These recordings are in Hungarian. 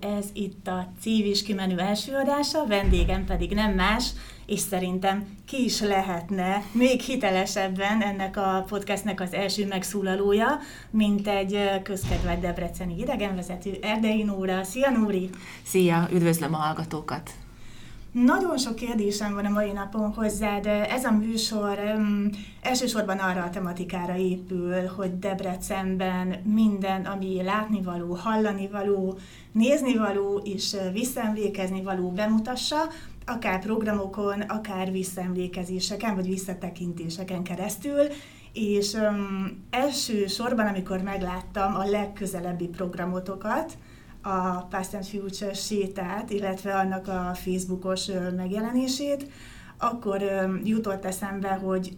ez itt a Cívis kimenő első adása, vendégem pedig nem más, és szerintem ki is lehetne még hitelesebben ennek a podcastnek az első megszólalója, mint egy közkedvelt debreceni idegenvezető Erdei Nóra. Szia Nóri! Szia, üdvözlöm a hallgatókat! Nagyon sok kérdésem van a mai napon hozzá, de ez a műsor um, elsősorban arra a tematikára épül, hogy Debrecenben minden, ami látnivaló, hallanivaló, néznivaló és visszaemlékezni való bemutassa, akár programokon, akár visszaemlékezéseken, vagy visszatekintéseken keresztül, és um, elsősorban, amikor megláttam a legközelebbi programotokat, a Past and Future sétát, illetve annak a Facebookos megjelenését, akkor jutott eszembe, hogy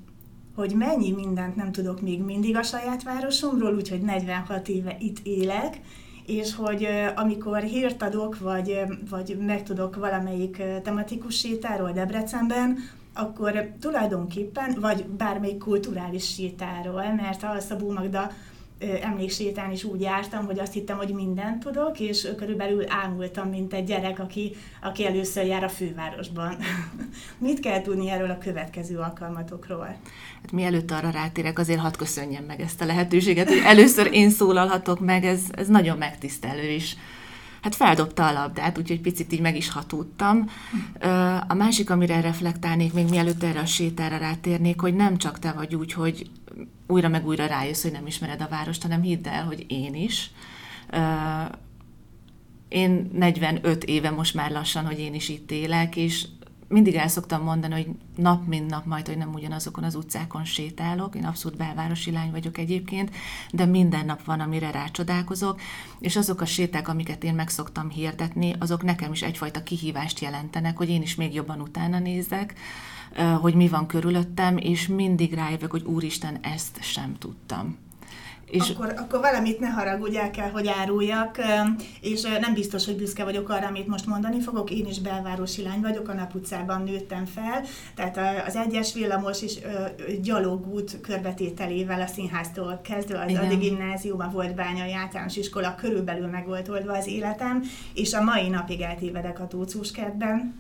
hogy mennyi mindent nem tudok még mindig a saját városomról, úgyhogy 46 éve itt élek, és hogy amikor hírt adok, vagy, vagy megtudok valamelyik tematikus sétáról Debrecenben, akkor tulajdonképpen, vagy bármelyik kulturális sétáról, mert a Szabó Magda emléksétán is úgy jártam, hogy azt hittem, hogy mindent tudok, és körülbelül ámultam, mint egy gyerek, aki, aki először jár a fővárosban. Mit kell tudni erről a következő alkalmatokról? Hát mielőtt arra rátérek, azért hadd köszönjem meg ezt a lehetőséget, hogy először én szólalhatok meg, ez, ez nagyon megtisztelő is hát feldobta a labdát, úgyhogy picit így meg is hatudtam. A másik, amire reflektálnék, még mielőtt erre a sétára rátérnék, hogy nem csak te vagy úgy, hogy újra meg újra rájössz, hogy nem ismered a várost, hanem hidd el, hogy én is. Én 45 éve most már lassan, hogy én is itt élek, és mindig el szoktam mondani, hogy nap mint nap majd, hogy nem ugyanazokon az utcákon sétálok, én abszolút belvárosi lány vagyok egyébként, de minden nap van, amire rácsodálkozok, és azok a séták, amiket én meg szoktam hirdetni, azok nekem is egyfajta kihívást jelentenek, hogy én is még jobban utána nézzek, hogy mi van körülöttem, és mindig rájövök, hogy úristen, ezt sem tudtam. És akkor, akkor valamit ne haragudj, el kell, hogy áruljak, és nem biztos, hogy büszke vagyok arra, amit most mondani fogok. Én is belvárosi lány vagyok, a Nap utcában nőttem fel, tehát az egyes villamos és gyalogút körbetételével a színháztól kezdve, az addig gimnáziuma volt bányai általános iskola, körülbelül meg volt oldva az életem, és a mai napig eltévedek a Tócúskertben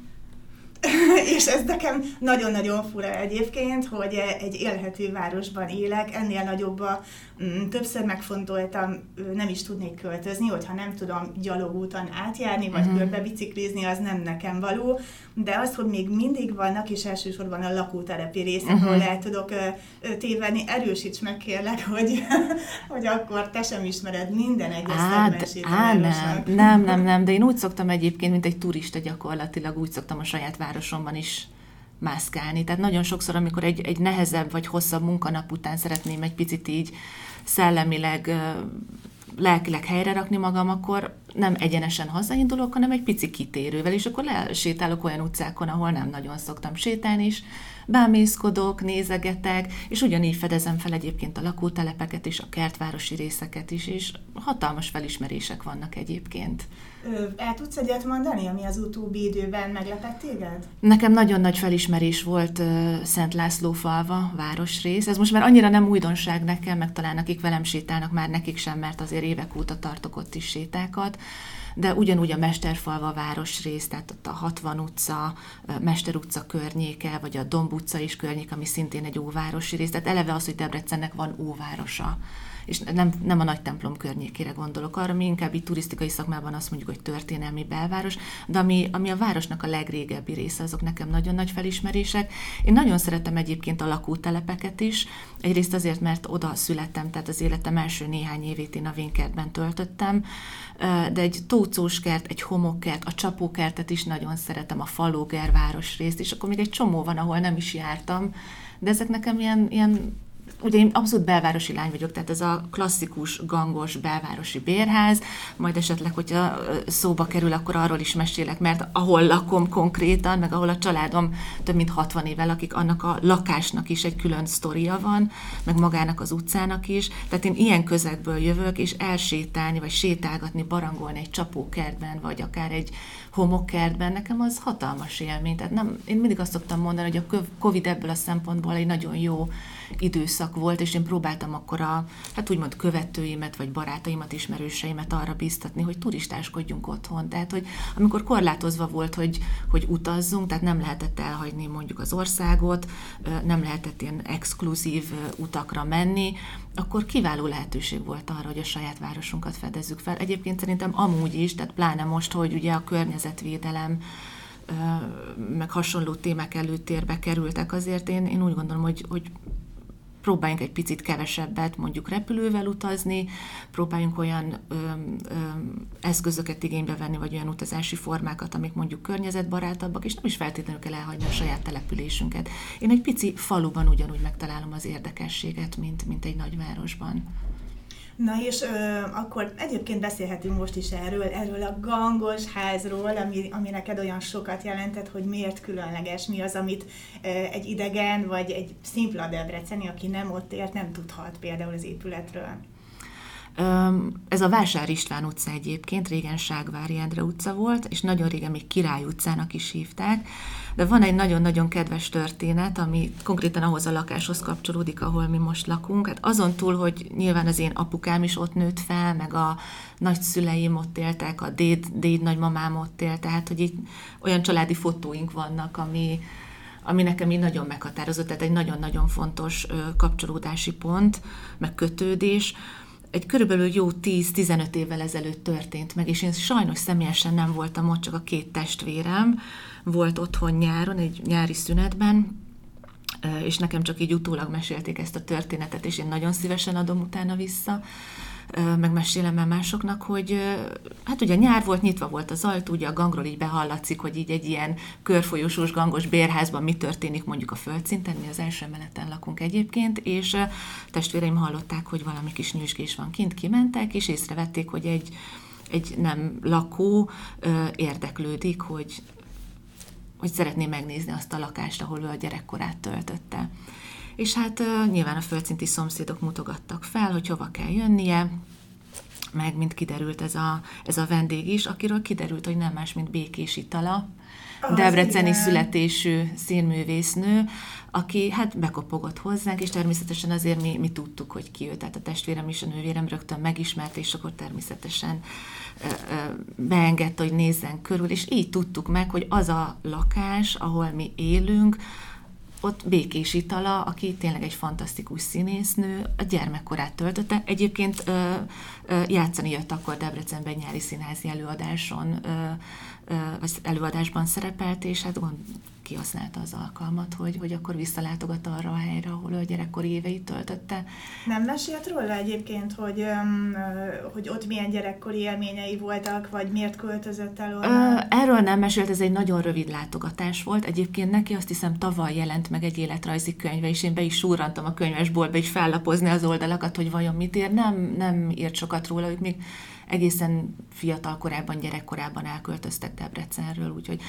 és ez nekem nagyon-nagyon fura egyébként, hogy egy élhető városban élek, ennél nagyobb a, mm, többször megfontoltam, nem is tudnék költözni, hogyha nem tudom gyalogúton átjárni, vagy uh-huh. körbe biciklizni, az nem nekem való, de az, hogy még mindig vannak, és elsősorban a lakótelepi részek, uh-huh. ahol el tudok tévedni, erősíts meg kérlek, hogy, hogy akkor te sem ismered minden egyes á, nem, nem, nem, nem, de én úgy szoktam egyébként, mint egy turista gyakorlatilag, úgy szoktam a saját városomban is mászkálni. Tehát nagyon sokszor, amikor egy, egy nehezebb vagy hosszabb munkanap után szeretném egy picit így szellemileg lelkileg helyre rakni magam, akkor nem egyenesen hazaindulok, hanem egy pici kitérővel, és akkor lesétálok olyan utcákon, ahol nem nagyon szoktam sétálni, és bámészkodok, nézegetek, és ugyanígy fedezem fel egyébként a lakótelepeket és a kertvárosi részeket is, és hatalmas felismerések vannak egyébként. El tudsz egyet mondani, ami az utóbbi időben meglepett téged? Nekem nagyon nagy felismerés volt Szent László falva, városrész. Ez most már annyira nem újdonság nekem, meg talán akik velem sétálnak, már nekik sem, mert azért évek óta tartok ott is sétákat de ugyanúgy a Mesterfalva városrész, tehát ott a 60 utca, Mester utca környéke, vagy a Domb utca is környék, ami szintén egy óvárosi rész, tehát eleve az, hogy Debrecennek van óvárosa és nem, nem a nagy templom környékére gondolok, arra mi inkább itt turisztikai szakmában azt mondjuk, hogy történelmi belváros, de ami, ami a városnak a legrégebbi része, azok nekem nagyon nagy felismerések. Én nagyon szeretem egyébként a lakótelepeket is, egyrészt azért, mert oda születtem, tehát az életem első néhány évét én a Vénkertben töltöttem, de egy tócóskert, egy homokkert, a csapókertet is nagyon szeretem, a falóger városrészt, és akkor még egy csomó van, ahol nem is jártam, de ezek nekem ilyen, ilyen ugye én abszolút belvárosi lány vagyok, tehát ez a klasszikus, gangos belvárosi bérház, majd esetleg, hogyha szóba kerül, akkor arról is mesélek, mert ahol lakom konkrétan, meg ahol a családom több mint 60 évvel lakik, annak a lakásnak is egy külön sztoria van, meg magának az utcának is, tehát én ilyen közegből jövök, és elsétálni, vagy sétálgatni, barangolni egy csapókertben, vagy akár egy homokkertben, nekem az hatalmas élmény. Tehát nem, én mindig azt szoktam mondani, hogy a Covid ebből a szempontból egy nagyon jó időszak volt, és én próbáltam akkor a, hát úgymond követőimet, vagy barátaimat, ismerőseimet arra biztatni, hogy turistáskodjunk otthon. Tehát, hogy amikor korlátozva volt, hogy, hogy utazzunk, tehát nem lehetett elhagyni mondjuk az országot, nem lehetett ilyen exkluzív utakra menni, akkor kiváló lehetőség volt arra, hogy a saját városunkat fedezzük fel. Egyébként szerintem amúgy is, tehát pláne most, hogy ugye a környezetvédelem, meg hasonló témák előtérbe kerültek, azért én, én úgy gondolom, hogy, hogy próbáljunk egy picit kevesebbet mondjuk repülővel utazni, próbáljunk olyan ö, ö, eszközöket igénybe venni, vagy olyan utazási formákat, amik mondjuk környezetbarátabbak, és nem is feltétlenül kell elhagyni a saját településünket. Én egy pici faluban ugyanúgy megtalálom az érdekességet, mint, mint egy nagyvárosban. Na és ö, akkor egyébként beszélhetünk most is erről, erről a gangos házról, ami, ami neked olyan sokat jelentett, hogy miért különleges, mi az, amit ö, egy idegen vagy egy szimpla debreceni, aki nem ott ért, nem tudhat például az épületről. Ez a Vásár István utca egyébként, régen Ságvári Endre utca volt, és nagyon régen még Király utcának is hívták, de van egy nagyon-nagyon kedves történet, ami konkrétan ahhoz a lakáshoz kapcsolódik, ahol mi most lakunk. Hát azon túl, hogy nyilván az én apukám is ott nőtt fel, meg a nagyszüleim ott éltek, a déd, déd nagymamám ott élt, tehát hogy itt olyan családi fotóink vannak, ami, ami nekem így nagyon meghatározott, tehát egy nagyon-nagyon fontos kapcsolódási pont, meg kötődés, egy körülbelül jó 10-15 évvel ezelőtt történt meg, és én sajnos személyesen nem voltam ott, csak a két testvérem volt otthon nyáron, egy nyári szünetben, és nekem csak így utólag mesélték ezt a történetet, és én nagyon szívesen adom utána vissza megmesélem el másoknak, hogy hát ugye nyár volt, nyitva volt az ajtó, ugye a gangról így behallatszik, hogy így egy ilyen körfolyósós gangos bérházban mi történik mondjuk a földszinten, mi az első emeleten lakunk egyébként, és testvéreim hallották, hogy valami kis nyüzsgés van kint, kimentek, és észrevették, hogy egy, egy nem lakó érdeklődik, hogy hogy szeretné megnézni azt a lakást, ahol ő a gyerekkorát töltötte és hát nyilván a földszinti szomszédok mutogattak fel, hogy hova kell jönnie, meg mint kiderült ez a, ez a vendég is, akiről kiderült, hogy nem más, mint Békés Itala, az debreceni igen. születésű színművésznő, aki hát bekopogott hozzánk, és természetesen azért mi, mi tudtuk, hogy ki ő, tehát a testvérem és a nővérem rögtön megismert, és akkor természetesen ö, ö, beengedte, hogy nézzen körül, és így tudtuk meg, hogy az a lakás, ahol mi élünk, ott Békés Itala, aki tényleg egy fantasztikus színésznő, a gyermekkorát töltötte. Egyébként ö, ö, játszani jött akkor Debrecenben nyári színházi előadáson, ö, ö, előadásban szerepelt, és hát gond, kihasználta az alkalmat, hogy, hogy akkor visszalátogat arra a helyre, ahol a gyerekkori éveit töltötte. Nem mesélt róla egyébként, hogy, hogy ott milyen gyerekkori élményei voltak, vagy miért költözött el oda? Erről nem mesélt, ez egy nagyon rövid látogatás volt. Egyébként neki azt hiszem tavaly jelent meg egy életrajzi könyve, és én be is súrantam a könyvesboltba, és fellapozni az oldalakat, hogy vajon mit ér. Nem, nem írt sokat róla, hogy még egészen fiatal korában, gyerekkorában elköltöztek Debrecenről, úgyhogy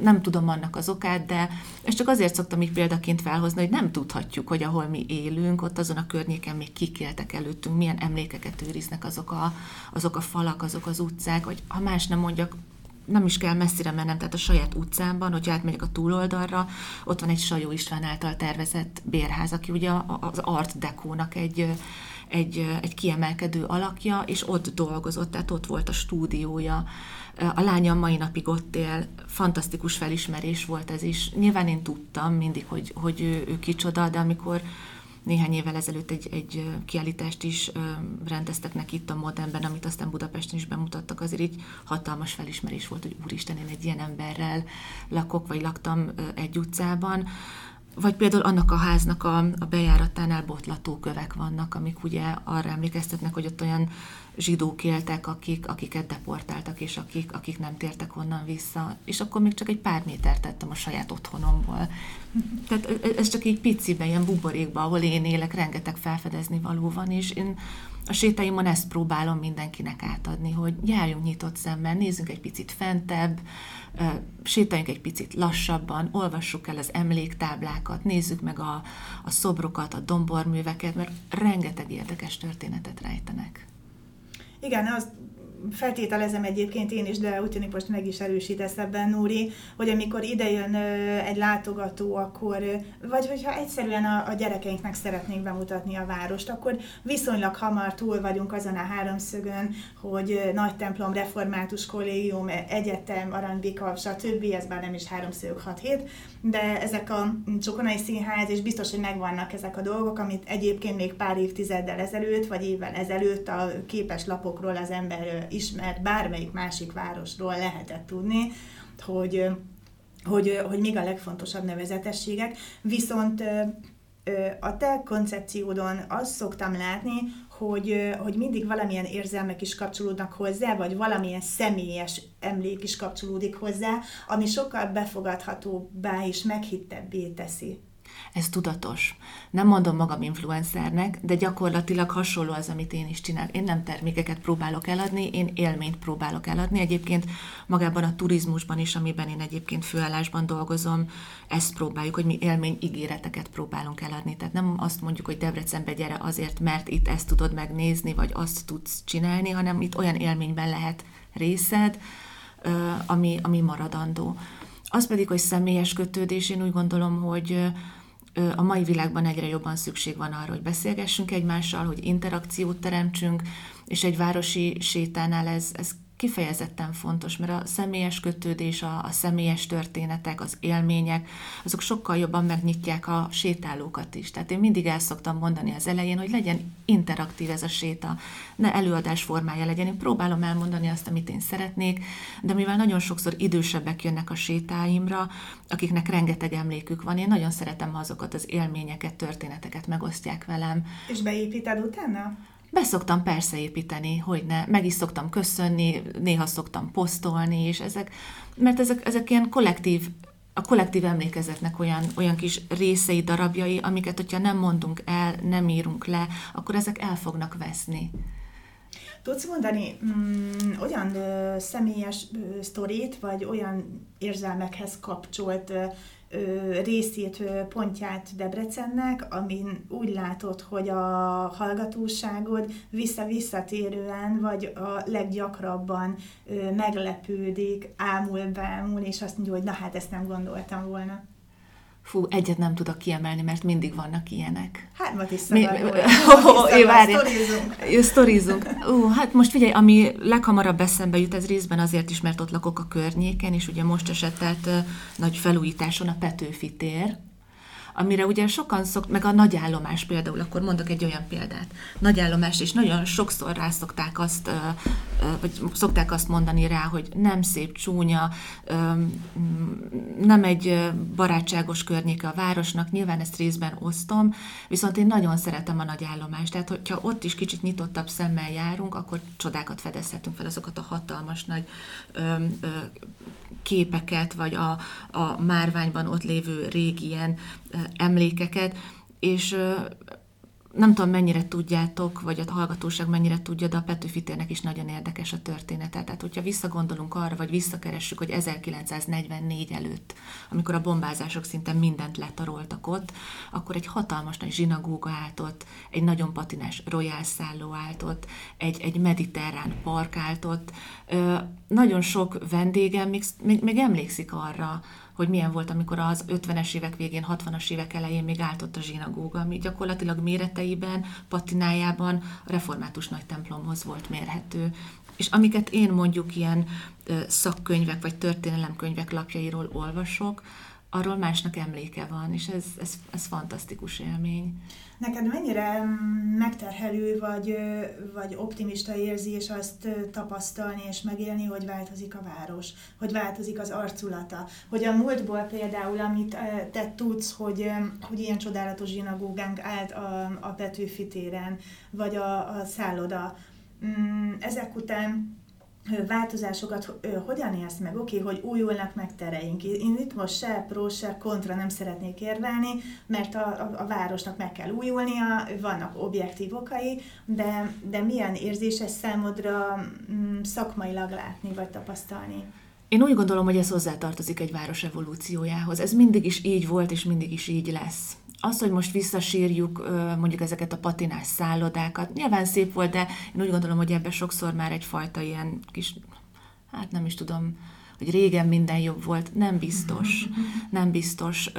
nem tudom annak az okát, de ezt csak azért szoktam így példaként felhozni, hogy nem tudhatjuk, hogy ahol mi élünk, ott azon a környéken még kik éltek előttünk, milyen emlékeket őriznek azok a, azok a falak, azok az utcák, hogy ha más nem mondjak, nem is kell messzire mennem, tehát a saját utcámban, hogyha átmegyek a túloldalra, ott van egy Sajó István által tervezett bérház, aki ugye az Art Dekónak egy egy, egy kiemelkedő alakja, és ott dolgozott, tehát ott volt a stúdiója. A lányom mai napig ott él, fantasztikus felismerés volt ez is. Nyilván én tudtam mindig, hogy, hogy ő, ő kicsoda, de amikor néhány évvel ezelőtt egy, egy kiállítást is rendeztek neki itt a Modernben, amit aztán Budapesten is bemutattak, azért így hatalmas felismerés volt, hogy úristen, én egy ilyen emberrel lakok, vagy laktam egy utcában. Vagy például annak a háznak a, a bejáratánál botlatókövek vannak, amik ugye arra emlékeztetnek, hogy ott olyan zsidók éltek, akik, akiket deportáltak, és akik, akik nem tértek onnan vissza. És akkor még csak egy pár métert tettem a saját otthonomból. Tehát ez csak egy piciben, ilyen buborékban, ahol én élek, rengeteg felfedezni való van, és én a sétáimon ezt próbálom mindenkinek átadni, hogy járjunk nyitott szemmel, nézzünk egy picit fentebb, sétáljunk egy picit lassabban, olvassuk el az emléktáblákat, nézzük meg a, a szobrokat, a domborműveket, mert rengeteg érdekes történetet rejtenek. Igen, az feltételezem egyébként én is, de úgy tűnik most meg is erősítesz ebben, Núri, hogy amikor idejön egy látogató, akkor, vagy hogyha egyszerűen a, a gyerekeinknek szeretnénk bemutatni a várost, akkor viszonylag hamar túl vagyunk azon a háromszögön, hogy nagy templom, református kollégium, egyetem, aranybika, stb. Ez már nem is háromszög 6-7, de ezek a Csokonai Színház, és biztos, hogy megvannak ezek a dolgok, amit egyébként még pár évtizeddel ezelőtt, vagy évvel ezelőtt a képes lapokról az ember ismert bármelyik másik városról lehetett tudni, hogy, hogy, hogy még a legfontosabb nevezetességek. Viszont a te koncepciódon azt szoktam látni, hogy, hogy mindig valamilyen érzelmek is kapcsolódnak hozzá, vagy valamilyen személyes emlék is kapcsolódik hozzá, ami sokkal befogadhatóbbá és meghittebbé teszi. Ez tudatos. Nem mondom magam influencernek, de gyakorlatilag hasonló az, amit én is csinálok. Én nem termékeket próbálok eladni, én élményt próbálok eladni. Egyébként magában a turizmusban is, amiben én egyébként főállásban dolgozom, ezt próbáljuk, hogy mi élmény ígéreteket próbálunk eladni. Tehát nem azt mondjuk, hogy Debrecenbe gyere azért, mert itt ezt tudod megnézni, vagy azt tudsz csinálni, hanem itt olyan élményben lehet részed, ami, ami maradandó. Az pedig, hogy személyes kötődés, én úgy gondolom, hogy a mai világban egyre jobban szükség van arra, hogy beszélgessünk egymással, hogy interakciót teremtsünk, és egy városi sétánál ez, ez kifejezetten fontos, mert a személyes kötődés, a, a személyes történetek, az élmények, azok sokkal jobban megnyitják a sétálókat is. Tehát én mindig el szoktam mondani az elején, hogy legyen interaktív ez a séta, ne előadás formája legyen. Én próbálom elmondani azt, amit én szeretnék, de mivel nagyon sokszor idősebbek jönnek a sétáimra, akiknek rengeteg emlékük van, én nagyon szeretem, ha azokat az élményeket, történeteket megosztják velem. És beépíted utána? Beszoktam persze építeni, hogy ne, meg is szoktam köszönni, néha szoktam posztolni, és ezek, mert ezek, ezek ilyen kollektív, a kollektív emlékezetnek olyan, olyan kis részei, darabjai, amiket, hogyha nem mondunk el, nem írunk le, akkor ezek el fognak veszni. Tudsz mondani mm, olyan ö, személyes ö, sztorit, vagy olyan érzelmekhez kapcsolt ö, részét, pontját Debrecennek, amin úgy látod, hogy a hallgatóságod vissza-visszatérően, vagy a leggyakrabban meglepődik, ámul, bámul, és azt mondja, hogy na hát ezt nem gondoltam volna. Fú, egyet nem tudok kiemelni, mert mindig vannak ilyenek. Hármat is szabad. Sztorizunk. Ú, hát most figyelj, ami leghamarabb eszembe jut, ez részben azért is, mert ott lakok a környéken, és ugye most esett át nagy felújításon a Petőfi tér, amire ugye sokan szok, meg a nagyállomás például, akkor mondok egy olyan példát. Nagyállomás, és nagyon sokszor rá szokták azt, vagy szokták azt mondani rá, hogy nem szép, csúnya, nem egy barátságos környéke a városnak, nyilván ezt részben osztom, viszont én nagyon szeretem a nagyállomást, tehát hogyha ott is kicsit nyitottabb szemmel járunk, akkor csodákat fedezhetünk fel, azokat a hatalmas nagy képeket, vagy a, a márványban ott lévő régi ilyen emlékeket, és nem tudom, mennyire tudjátok, vagy a hallgatóság mennyire tudja, de a Petőfi térnek is nagyon érdekes a története. Tehát, hogyha visszagondolunk arra, vagy visszakeressük, hogy 1944 előtt, amikor a bombázások szinte mindent letaroltak ott, akkor egy hatalmas nagy zsinagóga állt ott, egy nagyon patinás royal szálló állt ott, egy, egy mediterrán park állt ott. Nagyon sok vendégem még, még, még emlékszik arra, hogy milyen volt, amikor az 50-es évek végén, 60-as évek elején még állt ott a zsinagóga, ami gyakorlatilag méreteiben, patinájában a református nagy templomhoz volt mérhető. És amiket én mondjuk ilyen szakkönyvek vagy történelemkönyvek lapjairól olvasok, arról másnak emléke van, és ez, ez, ez fantasztikus élmény. Neked mennyire megterhelő vagy, vagy optimista érzés azt tapasztalni és megélni, hogy változik a város, hogy változik az arculata, hogy a múltból például, amit te tudsz, hogy, hogy ilyen csodálatos zsinagógánk állt a, a Petőfi téren, vagy a, a szálloda, mm, ezek után változásokat hogyan élsz meg? Oké, okay, hogy újulnak meg tereink. Én itt most se pro, se kontra nem szeretnék érvelni, mert a, a, a városnak meg kell újulnia, vannak objektív okai, de, de milyen érzéses számodra mm, szakmailag látni vagy tapasztalni? Én úgy gondolom, hogy ez hozzátartozik egy város evolúciójához. Ez mindig is így volt, és mindig is így lesz. Az, hogy most visszasírjuk mondjuk ezeket a patinás szállodákat, nyilván szép volt, de én úgy gondolom, hogy ebben sokszor már egyfajta ilyen kis, hát nem is tudom, hogy régen minden jobb volt, nem biztos. Nem biztos.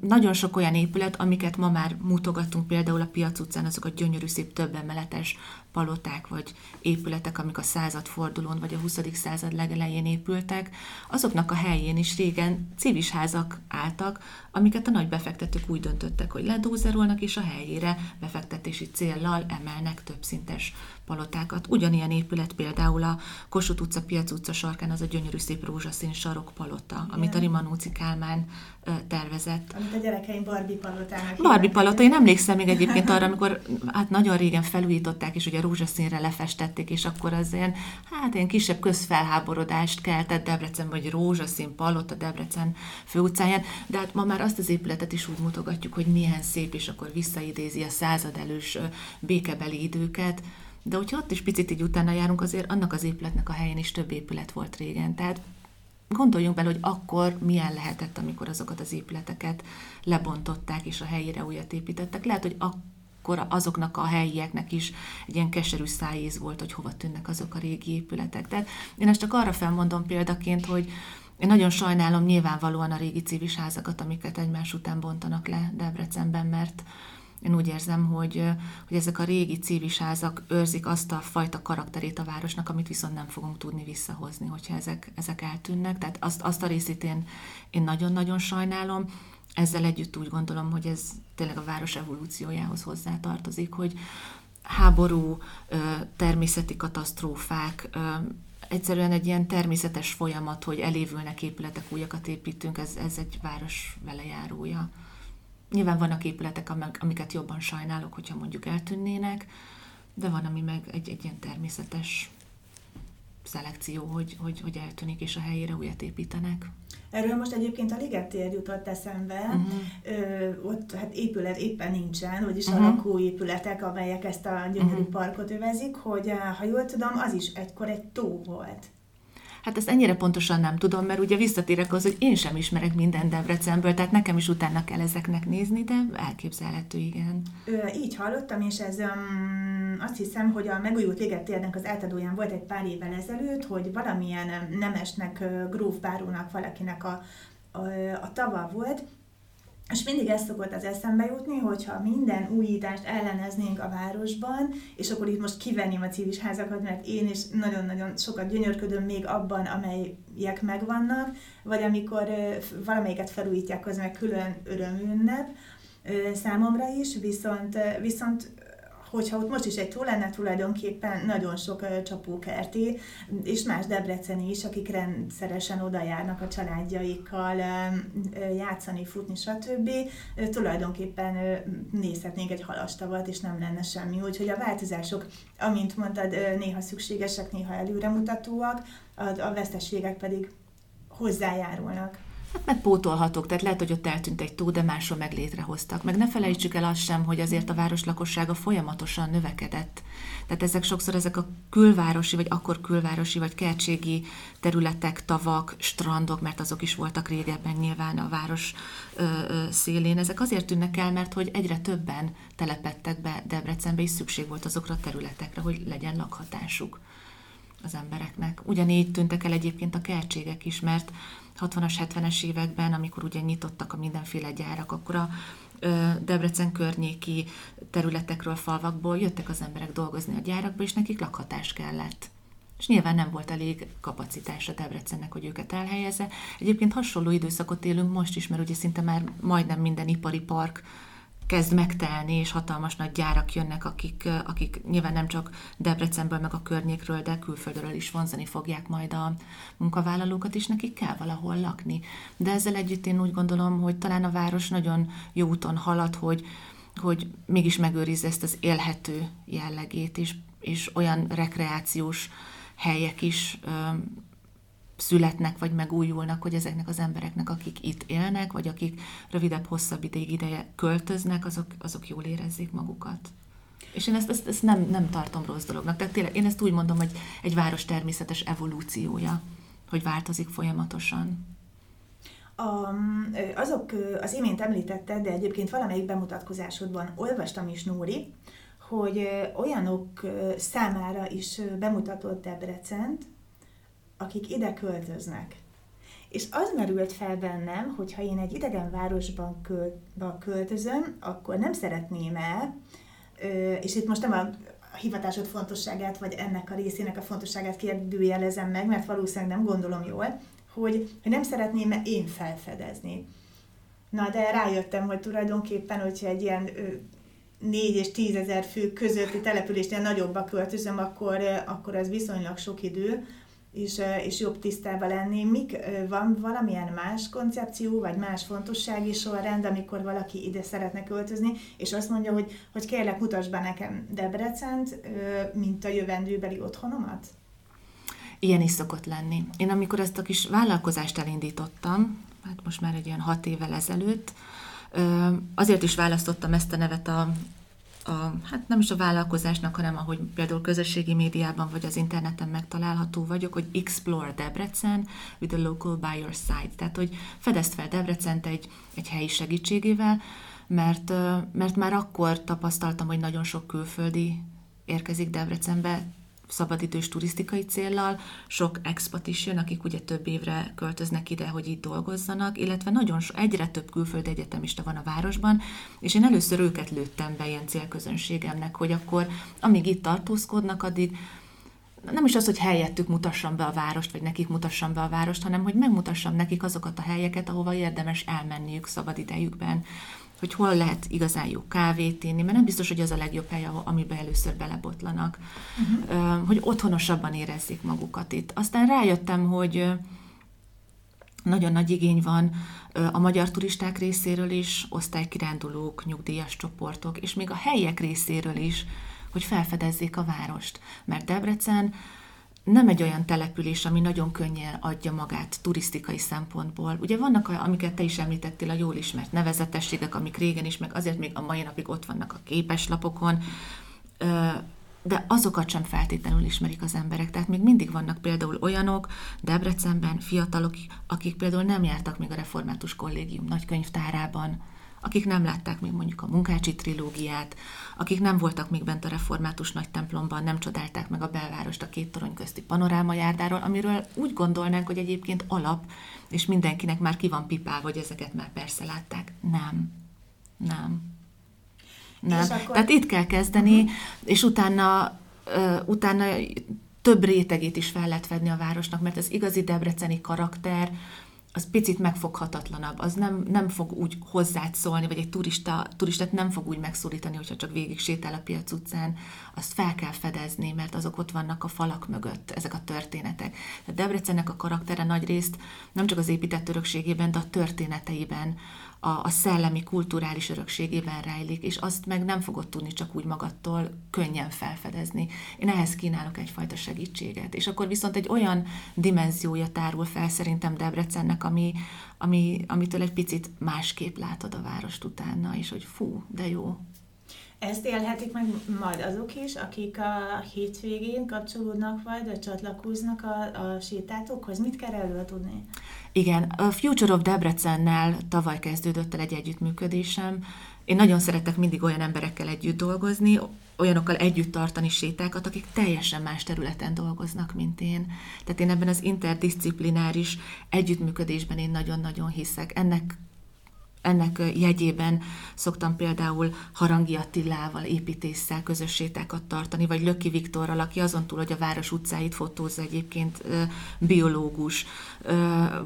Nagyon sok olyan épület, amiket ma már mutogatunk, például a piac utcán, azok a gyönyörű szép több emeletes paloták vagy épületek, amik a századfordulón vagy a 20. század legelején épültek, azoknak a helyén is régen civis házak álltak, amiket a nagy befektetők úgy döntöttek, hogy ledózerolnak, és a helyére befektetési céllal emelnek többszintes palotákat. Ugyanilyen épület például a Kossuth utca, Piac utca sarkán az a gyönyörű szép rózsaszín sarok palota, Igen. amit a Rimanóci Kálmán tervezett. Amit a gyerekeim Barbie palotának. Barbie palota, én emlékszem még egyébként arra, amikor hát nagyon régen felújították, és ugye rózsaszínre lefestették, és akkor az ilyen, hát ilyen kisebb közfelháborodást keltett Debrecen, vagy rózsaszín palota Debrecen főutcáján, de hát ma már azt az épületet is úgy mutogatjuk, hogy milyen szép, és akkor visszaidézi a század elős békebeli időket, de hogyha ott is picit így utána járunk, azért annak az épületnek a helyén is több épület volt régen. Tehát Gondoljunk bele, hogy akkor milyen lehetett, amikor azokat az épületeket lebontották és a helyére újat építettek. Lehet, hogy akkor azoknak a helyieknek is egy ilyen keserű szájéz volt, hogy hova tűnnek azok a régi épületek. Tehát én ezt csak arra felmondom példaként, hogy én nagyon sajnálom nyilvánvalóan a régi civis házakat, amiket egymás után bontanak le Debrecenben, mert én úgy érzem, hogy, hogy ezek a régi civis házak őrzik azt a fajta karakterét a városnak, amit viszont nem fogunk tudni visszahozni, hogyha ezek, ezek eltűnnek. Tehát azt, azt a részét én, én nagyon-nagyon sajnálom. Ezzel együtt úgy gondolom, hogy ez tényleg a város evolúciójához hozzátartozik, hogy háború, természeti katasztrófák, egyszerűen egy ilyen természetes folyamat, hogy elévülnek épületek, újakat építünk, ez, ez egy város velejárója. Nyilván vannak épületek, amiket jobban sajnálok, hogyha mondjuk eltűnnének, de van, ami meg egy, egy ilyen természetes szelekció, hogy, hogy, hogy eltűnik és a helyére újat építenek. Erről most egyébként a Ligettér jutott eszembe, uh-huh. Ö, ott hát épület éppen nincsen, vagyis uh-huh. a lakóépületek, amelyek ezt a gyönyörű uh-huh. parkot övezik, hogy ha jól tudom, az is egykor egy tó volt. Hát ezt ennyire pontosan nem tudom, mert ugye visszatérek az, hogy én sem ismerek minden Debrecenből, tehát nekem is utána kell ezeknek nézni, de elképzelhető, igen. Ö, így hallottam, és ez um, azt hiszem, hogy a megújult Ligettérnek az átadóján volt egy pár évvel ezelőtt, hogy valamilyen nemesnek, grófbárónak valakinek a, a, a tava volt, és mindig ez szokott az eszembe jutni, hogyha minden újítást elleneznénk a városban, és akkor itt most kivenném a civis házakat, mert én is nagyon-nagyon sokat gyönyörködöm még abban, amelyek megvannak, vagy amikor valamelyiket felújítják, az meg külön örömünnep számomra is, viszont, viszont hogyha ott most is egy tó lenne, tulajdonképpen nagyon sok csapókerti, és más Debreceni is, akik rendszeresen oda járnak a családjaikkal játszani, futni, stb. Tulajdonképpen nézhetnénk egy halastavat, és nem lenne semmi. Úgyhogy a változások, amint mondtad, néha szükségesek, néha előremutatóak, a veszteségek pedig hozzájárulnak. Hát meg pótolhatók, tehát lehet, hogy ott eltűnt egy tó, de máshol meg létrehoztak. Meg ne felejtsük el azt sem, hogy azért a város lakossága folyamatosan növekedett. Tehát ezek sokszor ezek a külvárosi, vagy akkor külvárosi, vagy kertségi területek, tavak, strandok, mert azok is voltak régebben nyilván a város ö, ö, szélén. Ezek azért tűnnek el, mert hogy egyre többen telepettek be Debrecenbe, és szükség volt azokra a területekre, hogy legyen lakhatásuk az embereknek. Ugyanígy tűntek el egyébként a kertségek is, mert 60-as, 70-es években, amikor ugye nyitottak a mindenféle gyárak, akkor a Debrecen környéki területekről, falvakból jöttek az emberek dolgozni a gyárakba, és nekik lakhatás kellett. És nyilván nem volt elég kapacitás a Debrecennek, hogy őket elhelyezze. Egyébként hasonló időszakot élünk most is, mert ugye szinte már majdnem minden ipari park kezd megtelni, és hatalmas nagy gyárak jönnek, akik, akik nyilván nem csak Debrecenből, meg a környékről, de külföldről is vonzani fogják majd a munkavállalókat, és nekik kell valahol lakni. De ezzel együtt én úgy gondolom, hogy talán a város nagyon jó úton halad, hogy, hogy mégis megőrizze ezt az élhető jellegét, és, és olyan rekreációs helyek is születnek, vagy megújulnak, hogy ezeknek az embereknek, akik itt élnek, vagy akik rövidebb, hosszabb ideig ideje költöznek, azok, azok jól érezzék magukat. És én ezt, ezt, ezt nem, nem tartom rossz dolognak. Tehát tényleg én ezt úgy mondom, hogy egy város természetes evolúciója, hogy változik folyamatosan. A, azok, az imént említetted, de egyébként valamelyik bemutatkozásodban olvastam is, Nóri, hogy olyanok számára is bemutatott Debrecent, akik ide költöznek. És az merült fel bennem, hogy ha én egy idegen városban költözöm, akkor nem szeretném el, és itt most nem a hivatásod fontosságát, vagy ennek a részének a fontosságát kérdőjelezem meg, mert valószínűleg nem gondolom jól, hogy, hogy nem szeretném én felfedezni. Na, de rájöttem, hogy tulajdonképpen, hogyha egy ilyen 4 és 10 ezer fő közötti településnél nagyobbba költözöm, akkor, akkor az viszonylag sok idő, és, és jobb tisztában lenni. Mik, van valamilyen más koncepció, vagy más fontossági sorrend, amikor valaki ide szeretne költözni, és azt mondja, hogy, hogy kérlek, mutasd be nekem Debrecent, mint a jövendőbeli otthonomat? Ilyen is szokott lenni. Én amikor ezt a kis vállalkozást elindítottam, hát most már egy ilyen hat évvel ezelőtt, azért is választottam ezt a nevet a a, hát nem is a vállalkozásnak, hanem ahogy például közösségi médiában vagy az interneten megtalálható vagyok, hogy Explore Debrecen with a local by your side. Tehát, hogy fedezd fel Debrecent egy, egy helyi segítségével, mert, mert már akkor tapasztaltam, hogy nagyon sok külföldi érkezik Debrecenbe, szabadidős turisztikai céllal, sok expat is jön, akik ugye több évre költöznek ide, hogy itt dolgozzanak, illetve nagyon so, egyre több külföldi egyetemista van a városban, és én először őket lőttem be ilyen célközönségemnek, hogy akkor amíg itt tartózkodnak, addig nem is az, hogy helyettük mutassam be a várost, vagy nekik mutassam be a várost, hanem hogy megmutassam nekik azokat a helyeket, ahova érdemes elmenniük szabadidejükben hogy hol lehet igazán jó kávét inni, mert nem biztos, hogy az a legjobb hely, amiben először belebotlanak, uh-huh. hogy otthonosabban érezzék magukat itt. Aztán rájöttem, hogy nagyon nagy igény van a magyar turisták részéről is, osztálykirándulók, nyugdíjas csoportok, és még a helyiek részéről is, hogy felfedezzék a várost. Mert Debrecen nem egy olyan település, ami nagyon könnyen adja magát turisztikai szempontból. Ugye vannak, amiket te is említettél, a jól ismert nevezetességek, amik régen is, meg azért még a mai napig ott vannak a képeslapokon, de azokat sem feltétlenül ismerik az emberek. Tehát még mindig vannak például olyanok Debrecenben, fiatalok, akik például nem jártak még a Református Kollégium nagykönyvtárában, akik nem látták még mondjuk a munkácsi trilógiát, akik nem voltak még bent a református nagy templomban, nem csodálták meg a belvárost a két torony közti panorámajárdáról, amiről úgy gondolnánk, hogy egyébként alap, és mindenkinek már ki van pipálva, hogy ezeket már persze látták. Nem. Nem. Nem. Akkor... Tehát itt kell kezdeni, uh-huh. és utána, uh, utána több rétegét is fel lehet fedni a városnak, mert az igazi debreceni karakter, az picit megfoghatatlanabb, az nem, nem fog úgy hozzád szólni, vagy egy turista, turistát nem fog úgy megszólítani, hogyha csak végig sétál a piac utcán, azt fel kell fedezni, mert azok ott vannak a falak mögött, ezek a történetek. Tehát Debrecennek a karaktere nagy részt nem csak az épített örökségében, de a történeteiben, a, a szellemi, kulturális örökségében rejlik, és azt meg nem fogod tudni csak úgy magadtól könnyen felfedezni. Én ehhez kínálok egyfajta segítséget. És akkor viszont egy olyan dimenziója tárul fel szerintem Debrecennek, ami, ami, amitől egy picit másképp látod a várost utána, és hogy fú, de jó, ezt élhetik meg majd azok is, akik a hétvégén kapcsolódnak vagy, vagy csatlakoznak a, a sétátókhoz? Mit kell erről tudni? Igen, a Future of Debrecennel tavaly kezdődött el egy együttműködésem. Én nagyon szeretek mindig olyan emberekkel együtt dolgozni, olyanokkal együtt tartani sétákat, akik teljesen más területen dolgoznak, mint én. Tehát én ebben az interdisziplináris együttműködésben én nagyon-nagyon hiszek. Ennek ennek jegyében szoktam például Harangi Attilával, építéssel közös sétákat tartani, vagy Löki Viktorral, aki azon túl, hogy a város utcáit fotózza egyébként biológus,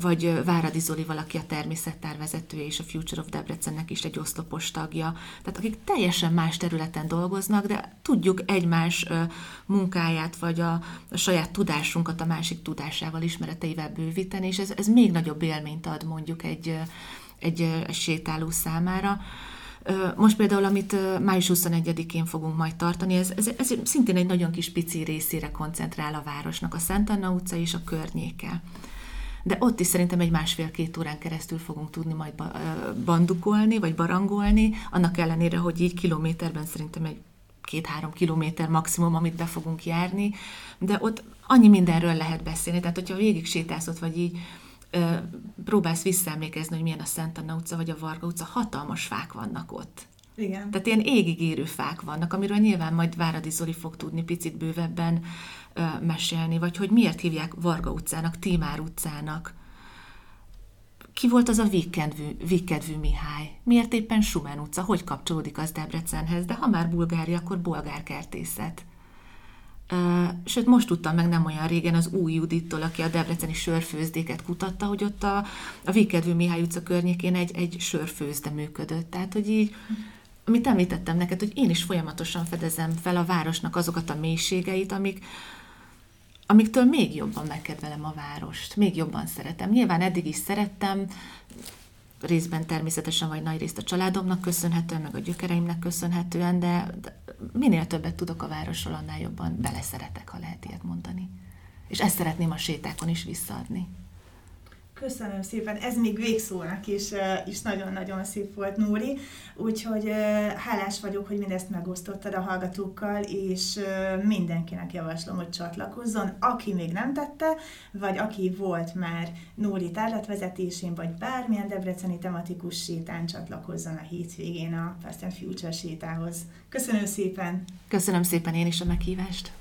vagy Váradi Zolival, aki a természettár vezetője és a Future of Debrecennek is egy oszlopos tagja. Tehát akik teljesen más területen dolgoznak, de tudjuk egymás munkáját, vagy a, a saját tudásunkat a másik tudásával, ismereteivel bővíteni, és ez, ez még nagyobb élményt ad mondjuk egy egy, sétáló számára. Most például, amit május 21-én fogunk majd tartani, ez, ez, ez szintén egy nagyon kis pici részére koncentrál a városnak, a Szent Anna utca és a környéke. De ott is szerintem egy másfél-két órán keresztül fogunk tudni majd bandukolni, vagy barangolni, annak ellenére, hogy így kilométerben szerintem egy két-három kilométer maximum, amit be fogunk járni, de ott annyi mindenről lehet beszélni, tehát hogyha végig sétálsz ott, vagy így próbálsz visszaemlékezni, hogy milyen a Szent Anna utca vagy a Varga utca, hatalmas fák vannak ott. Igen. Tehát ilyen égig érő fák vannak, amiről nyilván majd Váradi Zoli fog tudni picit bővebben ö, mesélni, vagy hogy miért hívják Varga utcának, Tímár utcának. Ki volt az a vígkedvű, vígkedvű Mihály? Miért éppen Schumann utca? Hogy kapcsolódik az Debrecenhez? De ha már Bulgária, akkor bolgár kertészet. Sőt, most tudtam meg nem olyan régen az új Judittól, aki a debreceni sörfőzdéket kutatta, hogy ott a, a Vígkedvű Mihály utca környékén egy, egy sörfőzde működött. Tehát, hogy így, amit említettem neked, hogy én is folyamatosan fedezem fel a városnak azokat a mélységeit, amik, amiktől még jobban megkedvelem a várost, még jobban szeretem. Nyilván eddig is szerettem, részben természetesen, vagy nagy részt a családomnak köszönhetően, meg a gyökereimnek köszönhetően, de, minél többet tudok a városról, annál jobban beleszeretek, ha lehet ilyet mondani. És ezt szeretném a sétákon is visszaadni. Köszönöm szépen, ez még végszónak is, is nagyon-nagyon szép volt, Nóri, úgyhogy hálás vagyok, hogy mindezt megosztottad a hallgatókkal, és mindenkinek javaslom, hogy csatlakozzon, aki még nem tette, vagy aki volt már Nóri tárlatvezetésén, vagy bármilyen debreceni tematikus sétán csatlakozzon a hétvégén a Fast and Future sétához. Köszönöm szépen! Köszönöm szépen én is a meghívást!